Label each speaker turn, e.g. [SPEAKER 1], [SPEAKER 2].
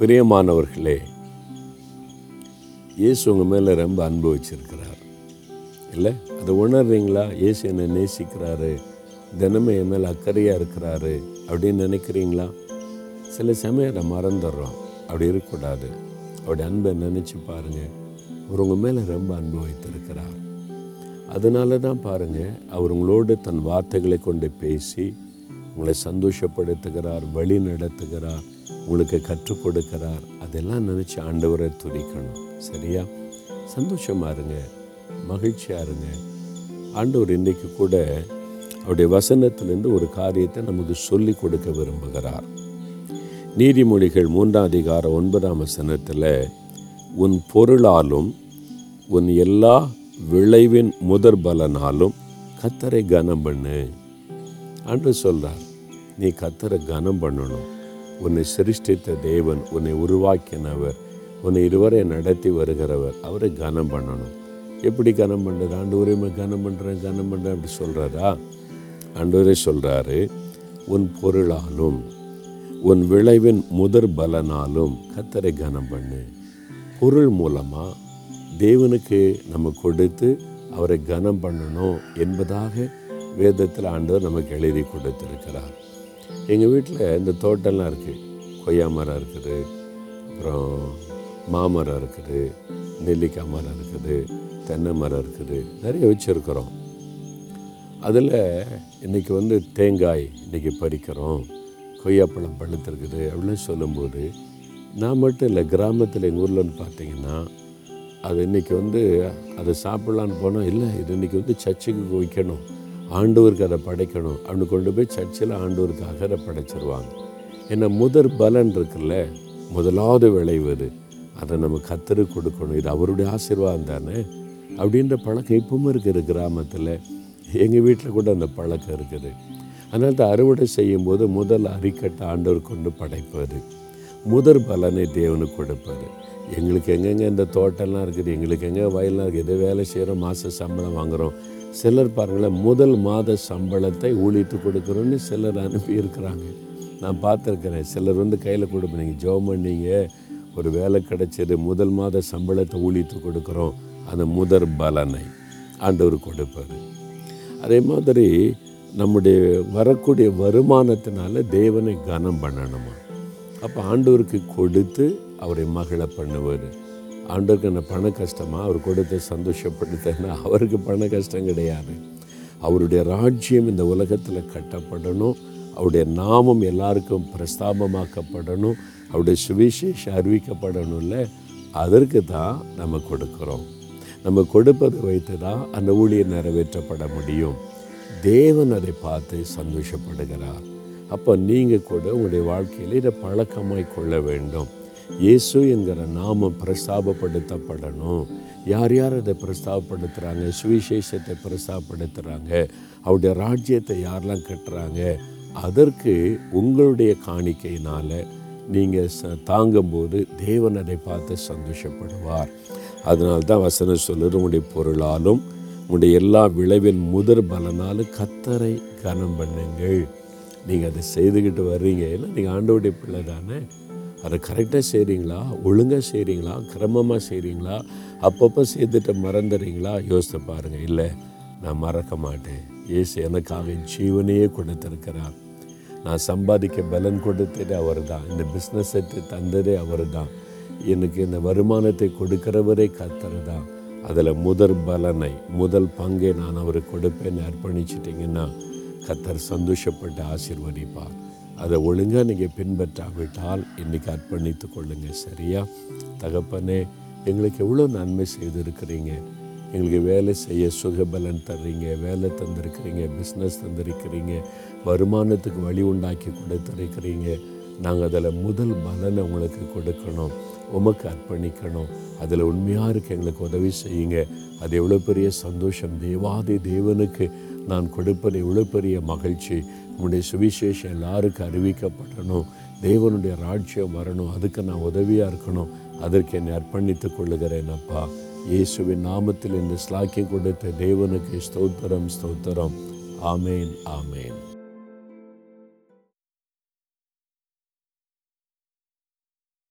[SPEAKER 1] பிரியமானவர்களே இயேசு உங்கள் மேலே ரொம்ப அன்பு வச்சிருக்கிறார். இல்லை? அதை உணர்றீங்களா? இயேசு என்னை நேசிக்கிறாரு. தினமும் என் மேலே அக்கறையாக இருக்கிறாரு அப்படின்னு நினைக்கிறீங்களா? சில சமயம் அதை மறந்துடுறோம். அப்படி இருக்கக்கூடாது. அவருடைய அன்பை நினச்சி பாருங்கள் அவர் உங்கள் மேலே ரொம்ப அன்பு வைத்திருக்கிறார். அதனால தான் பாருங்கள் அவர் உங்களோடு தன் வார்த்தைகளை கொண்டு பேசி உங்களை சந்தோஷப்படுத்துகிறார் வழி நடத்துகிறார் உங்களுக்கு கற்றுக் கொடுக்கிறார். அதெல்லாம் நினச்சி ஆண்டவரை துதிக்கணும். சரியா? சந்தோஷமாக இருங்க. மகிழ்ச்சியாக இருங்க. ஆண்டவர் இன்றைக்கு கூட அவருடைய வசனத்திலிருந்து ஒரு காரியத்தை நமக்கு சொல்லி கொடுக்க விரும்புகிறார். நீதிமொழிகள் மூன்றாம் அதிகாரம் ஒன்பதாம் வசனத்தில் உன் பொருளாலும் உன் எல்லா விளைவின் முதற் பலனாலும் கத்தரை கனம் பண்ணு அன்று சொல்கிறார் நீ கத்தரை கனம் பண்ணணும் உன்னை சிருஷ்டித்த தேவன் உன்னை உருவாக்கினவர் உன்னை இருவரை நடத்தி வருகிறவர். அவரை கனம் பண்ணணும். எப்படி கனம் பண்ணுறது ஆண்டு உரிமை கனம் பண்ணுறேன் கனம் பண்ணுறேன் அப்படி சொல்கிறாரா ஆண்டவரே சொல்கிறாரு உன் பொருளாலும் உன் விளைவின் முதற் பலனாலும் கத்தரை கனம் பண்ணு. பொருள் மூலமாக தேவனுக்கு நம்ம கொடுத்து அவரை கனம் பண்ணணும் என்பதாக வேதத்தில் ஆண்டவர் நமக்கு எழுதி கொடுத்திருக்கிறார். எங்கள் வீட்டில் இந்த தோட்டம்லாம் இருக்குது கொய்யா மரம் இருக்குது. அப்புறம் மாமரம் இருக்குது. நெல்லிக்காய் மரம் இருக்குது. தென்னை மரம் இருக்குது. நிறைய வச்சுருக்குறோம். அதில் இன்றைக்கி வந்து தேங்காய் இன்றைக்கி பறிக்கிறோம். கொய்யாப்பழம் பழுத்திருக்குது அப்படின்னு சொல்லும்போது நான் மட்டும் இல்லை கிராமத்தில் எங்கள் ஊரில்னு பார்த்தீங்கன்னா அது இன்றைக்கி வந்து அதை சாப்பிட்லான்னு போனால் இல்லை இது இன்றைக்கி வந்து சர்ச்சுக்கு வைக்கணும். ஆண்டவருக்கு அதை படைக்கணும். அப்படின்னு கொண்டு போய் சர்ச்சில் ஆண்டவருக்காக அதை படைச்சிருவாங்க. ஏன்னா முதற் பலன் இருக்குல்ல? முதலாவது விளைவது அதை. நம்ம கத்தரு கொடுக்கணும். இது அவருடைய ஆசீர்வாதம் தானே? அப்படின்ற பழக்கம் இப்பவும் இருக்குது கிராமத்தில். எங்கள் வீட்டில் கூட அந்த பழக்கம் இருக்குது. அதனால் தான் அறுவடை செய்யும்போது முதல் அரிக்கட்டை ஆண்டவர் கொண்டு படைப்பார் முதற் பலனை தேவனுக்கு கொடுப்பார் எங்களுக்கு எங்கெங்கே இந்த தோட்டம்லாம் இருக்குது எங்களுக்கு எங்கே வயல்லாம் இருக்குது எதோ வேலை செய்கிறோம் மாத சம்பளம் வாங்குகிறோம் சிலர் பாருங்களேன் முதல் மாத சம்பளத்தை ஊழித்து கொடுக்குறோன்னு சிலர் அனுப்பி இருக்கிறாங்க நான் பார்த்துருக்குறேன் சிலர் வந்து கையில் கொடுப்பேன் நீங்கள் ஜோம் பண்ணீங்க ஒரு வேலை கிடைச்சது முதல் மாத சம்பளத்தை ஊழித்து கொடுக்குறோம் அந்த முதற் பலனை. ஆண்டவர் கொடுப்பார். அதே மாதிரி நம்முடைய வரக்கூடிய வருமானத்தினால தேவனை கனம் பண்ணணுமா? அப்போ ஆண்டவருக்கு கொடுத்து அவரை மகிழ பண்ணுவார். ஆண்டவருக்கு என்ன பண கஷ்டமா? அவர் கொடுத்து சந்தோஷப்படுத்தனா அவருக்கு பண கஷ்டம் கிடையாது. அவருடைய ராஜ்யம் இந்த உலகத்தில் கட்டப்படணும். அவருடைய நாமம் எல்லாருக்கும் பிரஸ்தாபமாக்கப்படணும். அவருடைய சுவிசேஷம் அறிவிக்கப்படணும்ல. அதற்கு தான் நம்ம கொடுக்குறோம். நம்ம கொடுப்பதை வைத்து தான் அந்த ஊழியர் நிறைவேற்றப்பட முடியும். தேவன் அதை பார்த்து சந்தோஷப்படுகிறார். அப்போ நீங்கள் கூட உங்களுடைய வாழ்க்கையில் இதை பழக்கமாய் கொள்ள வேண்டும். இயேசு என்கிற நாமம் பிரஸ்தாபப்படுத்தப்படணும். யார் யார் அதை பிரஸ்தாபப்படுத்துகிறாங்க சுவிசேஷத்தை பிரஸ்தாபப்படுத்துகிறாங்க அவருடைய ராஜ்யத்தை யாரெல்லாம் கட்டுறாங்க? அதற்கு உங்களுடைய காணிக்கையினால் நீங்கள் ச தாங்கும்போது தேவன் அதை பார்த்து சந்தோஷப்படுவார். அதனால தான் வசனம் சொல்லுறது உங்களுடைய பொருளாலும் உங்களுடைய எல்லா விளைவின் முதற் பலனாலும் கத்தரை கனம் பண்ணுங்கள் நீங்கள் அதை செய்துக்கிட்டு வர்றீங்க. ஏன்னா நீங்கள் ஆண்டோடைய பிள்ளை தானே? அதை கரெக்டாக செய்கிறீங்களா ஒழுங்காக செய்கிறீங்களா கிரமமாக செய்கிறீங்களா அப்பப்போ செய்துட்டு மறந்துடுறீங்களா யோசித்து பாருங்கள் இல்லை நான் மறக்க மாட்டேன். ஏசு எனக்காக ஜீவனையே கொடுத்துருக்கிறார். நான் சம்பாதிக்க பலன் கொடுத்ததே அவர் தான் இந்த பிஸ்னஸை தந்ததே அவர் தான் எனக்கு இந்த வருமானத்தை கொடுக்கிறவரே கத்துறது தான் அதில் முதற் பலனை முதல் பங்கை நான் அவருக்கு கொடுப்பேன்னு அர்ப்பணிச்சிட்டிங்கன்னா கத்தர் சந்தோஷப்பட்டு ஆசிர்வதிப்பார். அதை ஒழுங்காக நீங்கள் பின்பற்றாவிட்டால் இன்றைக்கி அர்ப்பணித்து கொள்ளுங்கள் சரியா? தகப்பனே எங்களுக்கு எவ்வளோ நன்மை செய்திருக்கிறீங்க. எங்களுக்கு வேலை செய்ய சுகபலன் தர்றீங்க வேலை தந்திருக்கிறீங்க பிஸ்னஸ் தந்திருக்கிறீங்க வருமானத்துக்கு வழி உண்டாக்கி கொடுத்துருக்கிறீங்க. நாங்கள் அதில் முதல் பலனை உங்களுக்கு கொடுக்கணும் உமக்கு அர்ப்பணிக்கணும். அதில் உண்மையாக இருக்க எங்களுக்கு உதவி செய்யுங்க. அது எவ்வளோ பெரிய சந்தோஷம். தேவாதி தேவனுக்கு நான் கொடுப்பது எவ்வளோ பெரிய மகிழ்ச்சி. உங்களுடைய சுவிசேஷம் எல்லாருக்கும் அறிவிக்கப்படணும். தேவனுடைய ராஜ்யம் வரணும். அதுக்கு நான் உதவியாக இருக்கணும். அதற்கு என்னை அர்ப்பணித்துக் கொள்ளுகிறேன் அப்பா. இயேசுவின் நாமத்தில் இந்த ஸ்லாக்கியம் கொடுத்த தேவனுக்கு ஸ்தோத்திரம் ஸ்தோத்திரம். ஆமேன் ஆமேன்.